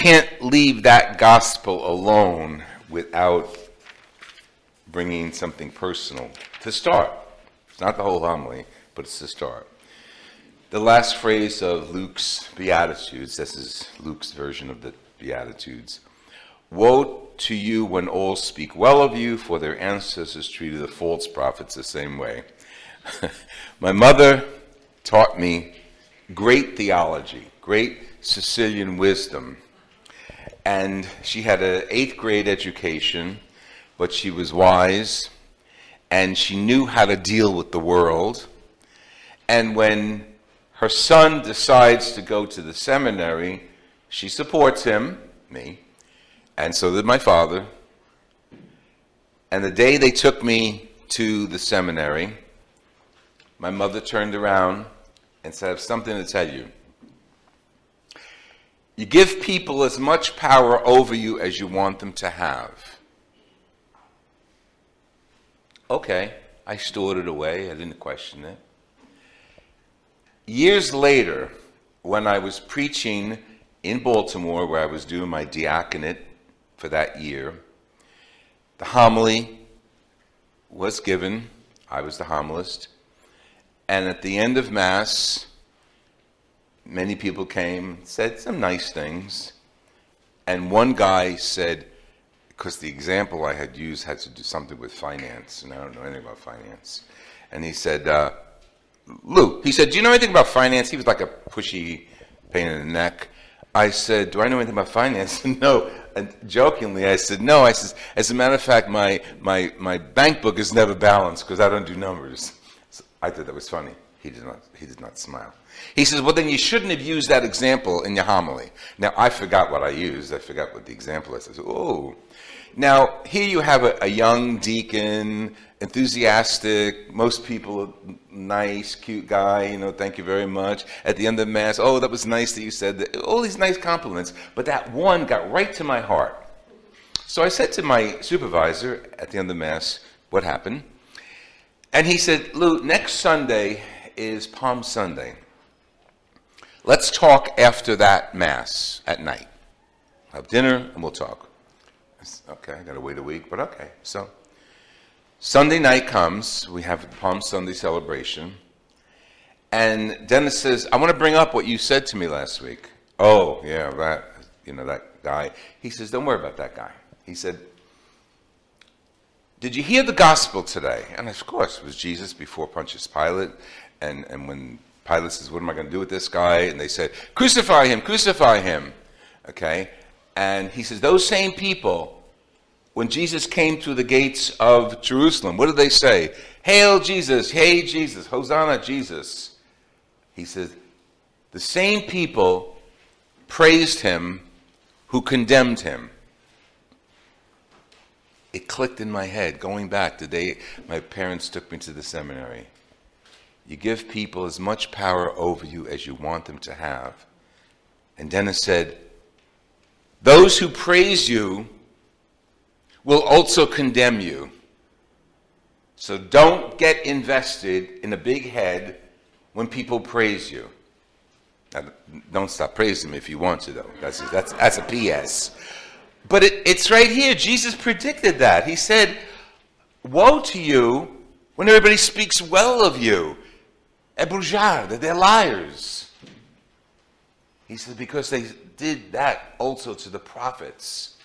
can't leave that gospel alone without bringing something personal to start. It's not the whole homily, but it's to start. The last phrase of Luke's Beatitudes, this is Luke's version of the Beatitudes. Woe to you when all speak well of you, for their ancestors treated the false prophets the same way. My mother taught me great theology, great Sicilian wisdom. And she had an eighth grade education, but she was wise and she knew how to deal with the world. And when her son decides to go to the seminary, she supports him, me, and so did my father. And the day they took me to the seminary, my mother turned around and said, I have something to tell you. You give people as much power over you as you want them to have. Okay, I stored it away, I didn't question it. Years later, when I was preaching in Baltimore, where I was doing my diaconate for that year, the homily was given. I was the homilist. And at the end of Mass, many people came, said some nice things. And one guy said, because the example I had used had to do something with finance, and I don't know anything about finance. And he said, uh, Lou, he said, Do you know anything about finance? He was like a pushy pain in the neck. I said, Do I know anything about finance? no. And jokingly, I said, No. I said, As a matter of fact, my, my, my bank book is never balanced because I don't do numbers. So I thought that was funny. He did, not, he did not smile. He says, Well, then you shouldn't have used that example in your homily. Now, I forgot what I used. I forgot what the example is. I said, Oh. Now, here you have a, a young deacon, enthusiastic, most people, nice, cute guy, you know, thank you very much. At the end of Mass, oh, that was nice that you said that. All these nice compliments. But that one got right to my heart. So I said to my supervisor at the end of Mass, what happened? And he said, Lou, next Sunday is Palm Sunday. Let's talk after that Mass at night. Have dinner and we'll talk. Okay, I got to wait a week, but okay. So Sunday night comes, we have the Palm Sunday celebration, and Dennis says, I want to bring up what you said to me last week. Oh, yeah, that, you know, that guy. He says, Don't worry about that guy. He said, Did you hear the gospel today? And of course, it was Jesus before Pontius Pilate, and, and when Pilate says, What am I going to do with this guy? And they said, Crucify him, crucify him. Okay? And he says, Those same people, when Jesus came through the gates of Jerusalem, what did they say? Hail Jesus, hey Jesus, Hosanna Jesus. He says, The same people praised him who condemned him. It clicked in my head going back the day my parents took me to the seminary. You give people as much power over you as you want them to have. And Dennis said, Those who praise you will also condemn you. So don't get invested in a big head when people praise you. Now, don't stop praising me if you want to, though. That's, that's, that's a PS. But it, it's right here. Jesus predicted that. He said, Woe to you when everybody speaks well of you. Ebrujard, they're liars. He said, Because they did that also to the prophets.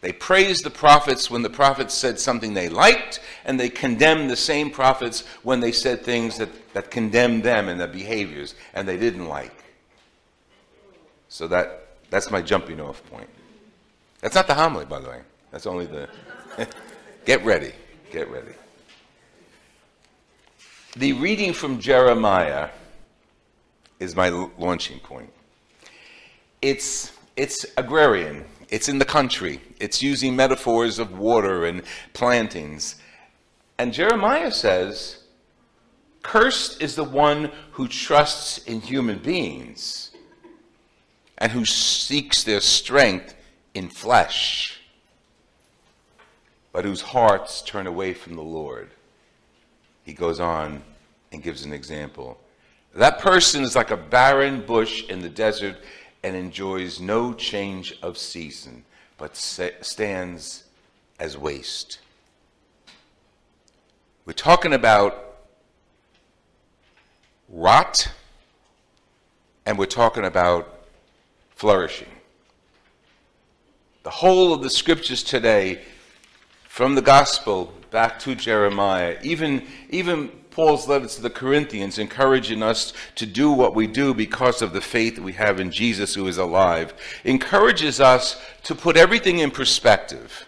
They praised the prophets when the prophets said something they liked, and they condemned the same prophets when they said things that, that condemned them and their behaviors and they didn't like. So that, that's my jumping off point. That's not the homily, by the way. That's only the. get ready. Get ready. The reading from Jeremiah is my launching point. It's, it's agrarian, it's in the country, it's using metaphors of water and plantings. And Jeremiah says, Cursed is the one who trusts in human beings and who seeks their strength in flesh, but whose hearts turn away from the Lord. He goes on and gives an example. That person is like a barren bush in the desert, and enjoys no change of season, but stands as waste. We're talking about rot, and we're talking about flourishing. The whole of the scriptures today, from the gospel back to Jeremiah, even, even Paul's letter to the Corinthians, encouraging us to do what we do because of the faith we have in Jesus who is alive, encourages us to put everything in perspective.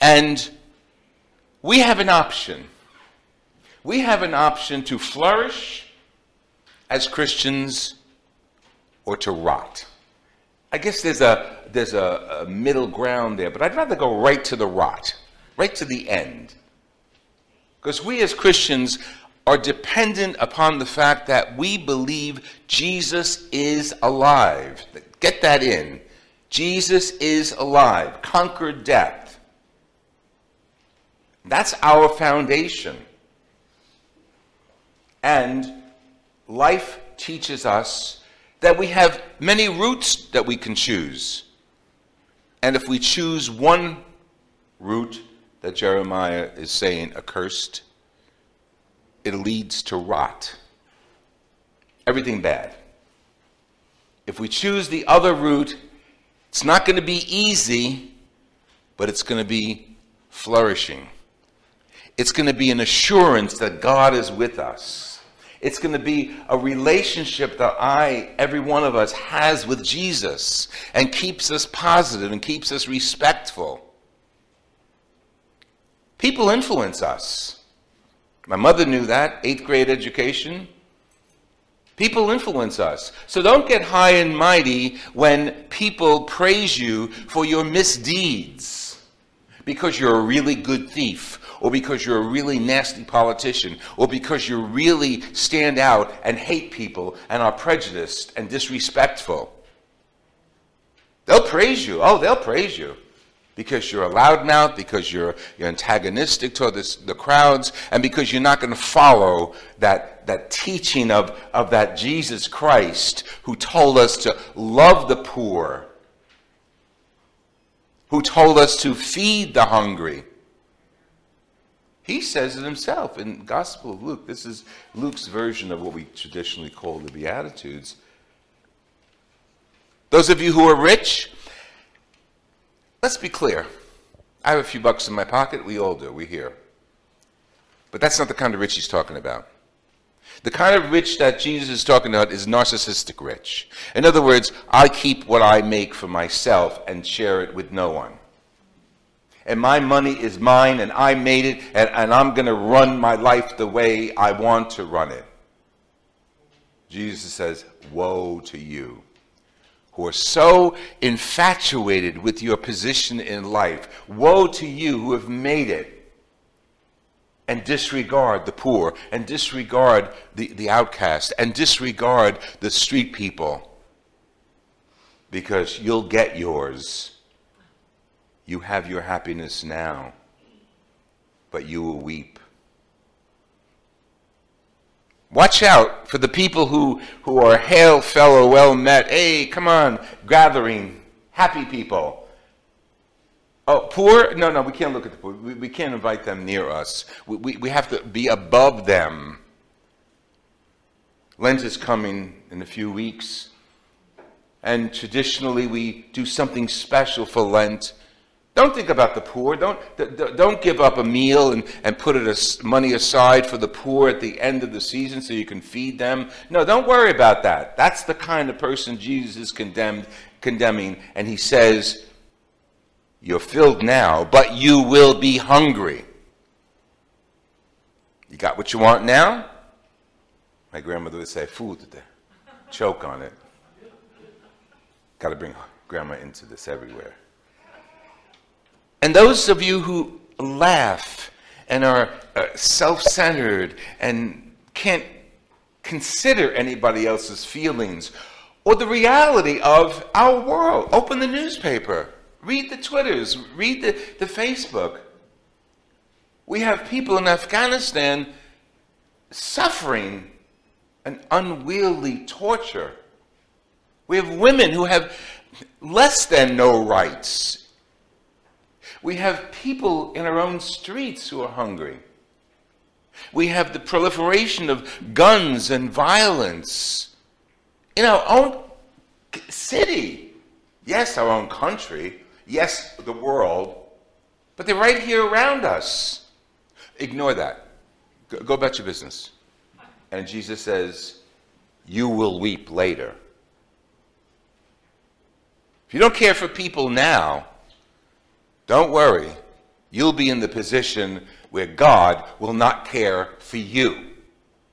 And we have an option. We have an option to flourish as Christians or to rot. I guess there's a there's a, a, middle ground there, but I'd rather go right to the rot, right to the end. Because we as Christians are dependent upon the fact that we believe Jesus is alive. Get that in. Jesus is alive, conquered death. That's our foundation. And life teaches us that we have many routes that we can choose. And if we choose one route, that Jeremiah is saying accursed, it leads to rot. Everything bad. If we choose the other route, it's not going to be easy, but it's going to be flourishing. It's going to be an assurance that God is with us. It's going to be a relationship that I, every one of us, has with Jesus and keeps us positive and keeps us respectful. People influence us. My mother knew that, eighth grade education. People influence us. So don't get high and mighty when people praise you for your misdeeds because you're a really good thief or because you're a really nasty politician, or because you really stand out and hate people and are prejudiced and disrespectful. They'll praise you. Oh, they'll praise you because you're a loudmouth, because you're, you're antagonistic toward this, the crowds, and because you're not going to follow that, that teaching of, of that Jesus Christ who told us to love the poor, who told us to feed the hungry. He says it himself in Gospel of Luke. This is Luke's version of what we traditionally call the Beatitudes. Those of you who are rich, Let's be clear. I have a few bucks in my pocket. We all do. We here. But that's not the kind of rich he's talking about. The kind of rich that Jesus is talking about is narcissistic rich. In other words, I keep what I make for myself and share it with no one. And my money is mine and I made it and, and I'm going to run my life the way I want to run it. Jesus says, Woe to you who are so infatuated with your position in life. Woe to you who have made it and disregard the poor and disregard the, the outcast and disregard the street people because you'll get yours. You have your happiness now, but you will weep Watch out for the people who, who are hail fellow, well met. Hey, come on, gathering, happy people. Oh, poor? No, no, we can't look at the poor. We, we can't invite them near us. We, we, we have to be above them. Lent is coming in a few weeks. And traditionally, we do something special for Lent don't think about the poor. Don't, don't give up a meal and, and put it as money aside for the poor at the end of the season so you can feed them. No, don't worry about that. That's the kind of person Jesus is condemned, condemning. And he says, You're filled now, but you will be hungry. You got what you want now? My grandmother would say, food, choke on it. Got to bring grandma into this everywhere. And those of you who laugh and are uh, self centered and can't consider anybody else's feelings or the reality of our world, open the newspaper, read the Twitters, read the, the Facebook. We have people in Afghanistan suffering an unwieldy torture We have women who have less than no rights. We have people in our own streets who are hungry. We have the proliferation of guns and violence in our own city. Yes, our own country. Yes, the world. But they're right here around us. Ignore that. Go, about your business. And Jesus says, You will weep later. If you don't care for people now, don't worry. You'll be in the position where God will not care for you.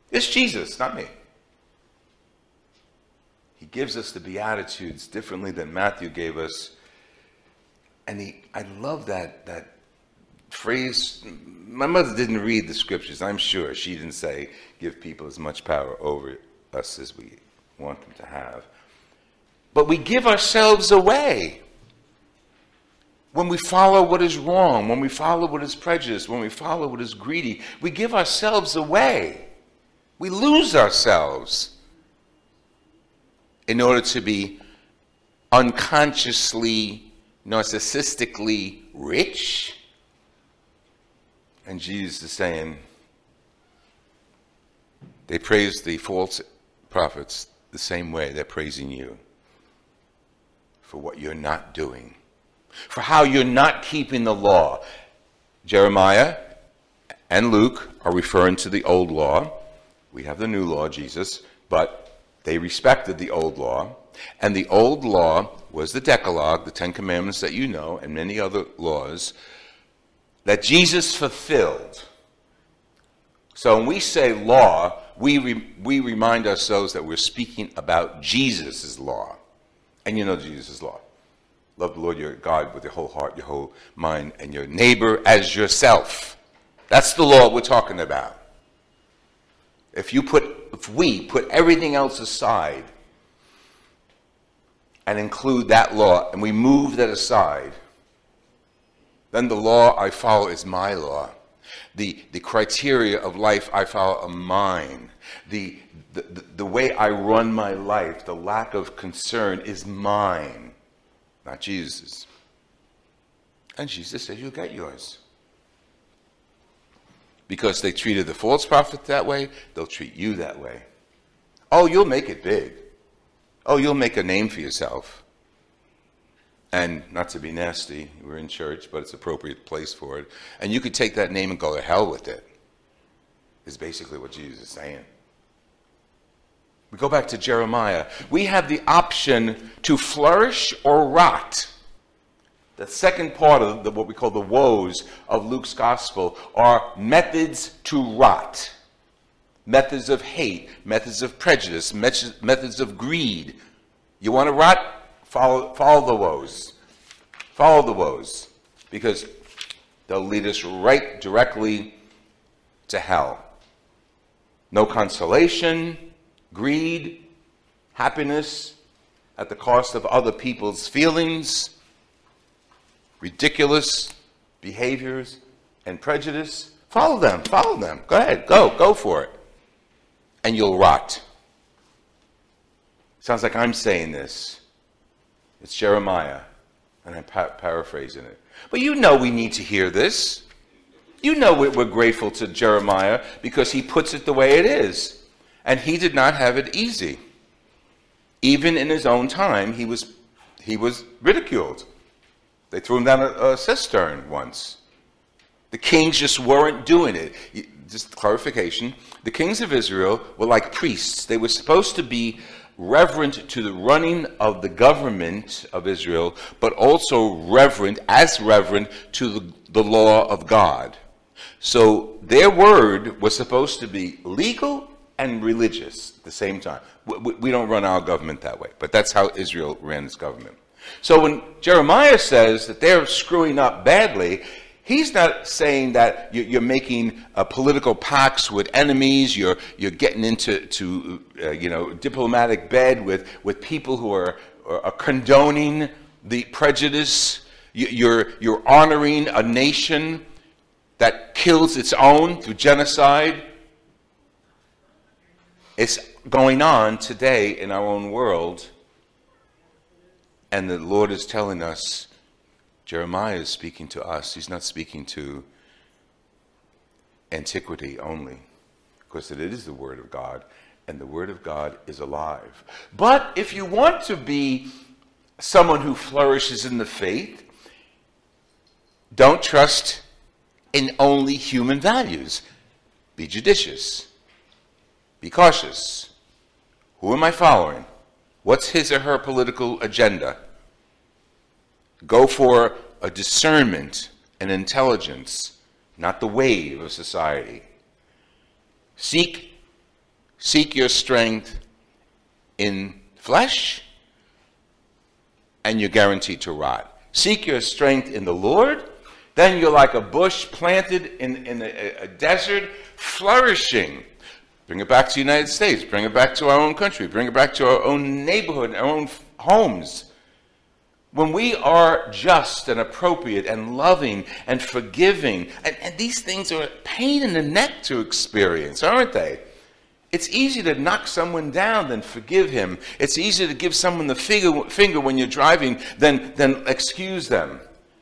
It's Jesus, not me. He gives us the Beatitudes differently than Matthew gave us. And he, I love that, that phrase. My mother didn't read the scriptures, I'm sure. She didn't say, give people as much power over us as we want them to have. But we give ourselves away when we follow what is wrong, when we follow what is prejudiced, when we follow what is greedy, we give ourselves away. We lose ourselves in order to be unconsciously, narcissistically rich. And Jesus is saying, they praise the false prophets the same way they're praising you for what you're not doing for how you're not keeping the law. Jeremiah and Luke are referring to the old law. We have the new law, Jesus, but they respected the old law. And the old law was the Decalogue, the Ten Commandments that you know, and many other laws that Jesus fulfilled. So when we say law, we, re- we remind ourselves that we're speaking about Jesus' law. And you know Jesus' law. Love the Lord your God with your whole heart, your whole mind, and your neighbor as yourself. That's the law we're talking about. If you put, if we put everything else aside and include that law, and we move that aside, then the law I follow is my law. The, the criteria of life I follow are mine. The, the, the, way I run my life, the lack of concern is mine not Jesus. And Jesus said, You'll get yours. Because they treated the false prophet that way, they'll treat you that way. Oh, you'll make it big. Oh, you'll make a name for yourself. And not to be nasty, we're in church, but it's appropriate place for it. And you could take that name and go to hell with it. Is basically what Jesus is saying. We go back to Jeremiah. We have the option to flourish or rot. The second part of the, what we call the woes of Luke's gospel are methods to rot, methods of hate, methods of prejudice, methods of greed. You want to rot? Follow, follow the woes. Follow the woes because they'll lead us right directly to hell. No consolation greed, happiness at the cost of other people's feelings, ridiculous behaviors, and prejudice. Follow them, follow them. Go ahead, go, go for it. And you'll rot. Sounds like I'm saying this. It's Jeremiah, and I'm pa- paraphrasing it. But you know we need to hear this. You know we're grateful to Jeremiah because he puts it the way it is. And he did not have it easy. Even in his own time, he was, he was ridiculed. They threw him down a, a cistern once. The kings just weren't doing it. Just clarification the kings of Israel were like priests. They were supposed to be reverent to the running of the government of Israel, but also reverent, as reverent to the, the law of God. So their word was supposed to be legal and religious at the same time. We, we don't run our government that way, but that's how Israel ran its government. So when Jeremiah says that they're screwing up badly, he's not saying that you're making uh, political pacts with enemies, you're, you're getting into to, uh, you know, diplomatic bed with, with people who are, are condoning the prejudice. You're, you're honoring a nation that kills its own through genocide. It's going on today in our own world And the Lord is telling us, Jeremiah is speaking to us. He's not speaking to antiquity only, because it is the Word of God, and the Word of God is alive. But if you want to be someone who flourishes in the faith, don't trust in only human values. Be judicious. Be cautious. Who am I following? What's his or her political agenda? Go for a discernment and intelligence, not the wave of society. Seek, seek your strength in flesh, and you're guaranteed to rot. Seek your strength in the Lord, then you're like a bush planted in, in a, a desert, flourishing. Bring it back to the United States. Bring it back to our own country. Bring it back to our own neighborhood, our own homes. When we are just and appropriate and loving and forgiving, and, and these things are a pain in the neck to experience, aren't they? It's easy to knock someone down than forgive him. It's easier to give someone the finger, finger when you're driving than, than excuse them.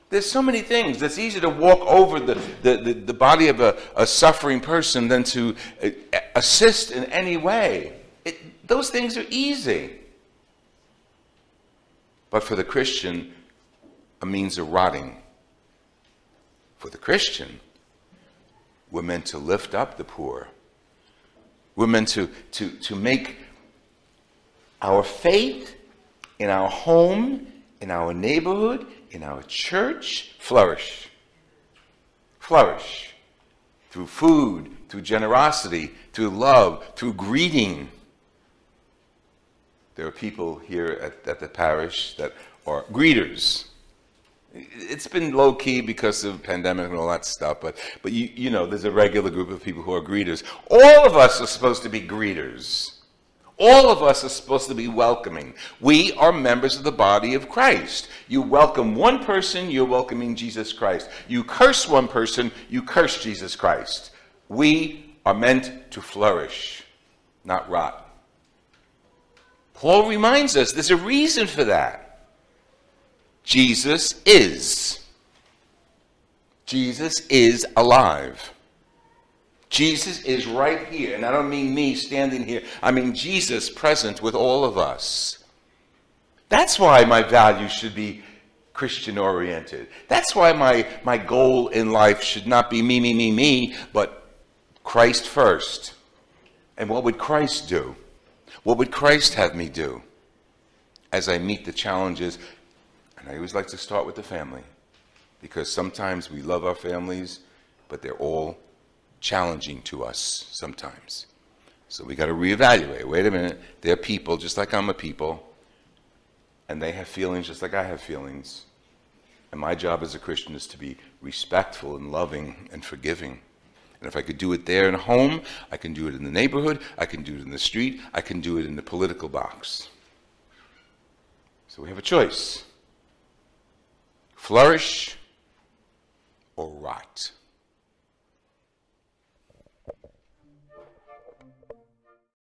There's so many things. It's easier to walk over the, the, the, the body of a, a, suffering person than to uh, assist in any way. It, those things are easy. But for the Christian, a means of rotting. For the Christian, we're meant to lift up the poor. We're meant to, to, to make our faith in our home, in our neighborhood, in our church flourish. Flourish. Through food, through generosity, through love, through greeting. There are people here at, at the parish that are greeters. It's been low key because of pandemic and all that stuff, but but you you know there's a regular group of people who are greeters. All of us are supposed to be greeters. All of us are supposed to be welcoming. We are members of the body of Christ. You welcome one person, you're welcoming Jesus Christ. You curse one person, you curse Jesus Christ. We are meant to flourish, not rot. Paul reminds us there's a reason for that. Jesus is. Jesus is alive. Jesus is right here. And I don't mean me standing here, I mean Jesus present with all of us. That's why my values should be Christian oriented. That's why my, my goal in life should not be me, me, me, me, but Christ first. And what would Christ do? What would Christ have me do as I meet the challenges? And I always like to start with the family because sometimes we love our families, but they're all challenging to us sometimes. So we got to reevaluate. Wait a minute, they're people just like I'm a people, and they have feelings just like I have feelings. And my job as a Christian is to be respectful and loving and forgiving. And if I could do it there in home, I can do it in the neighborhood, I can do it in the street, I can do it in the political box. So we have a choice flourish or rot.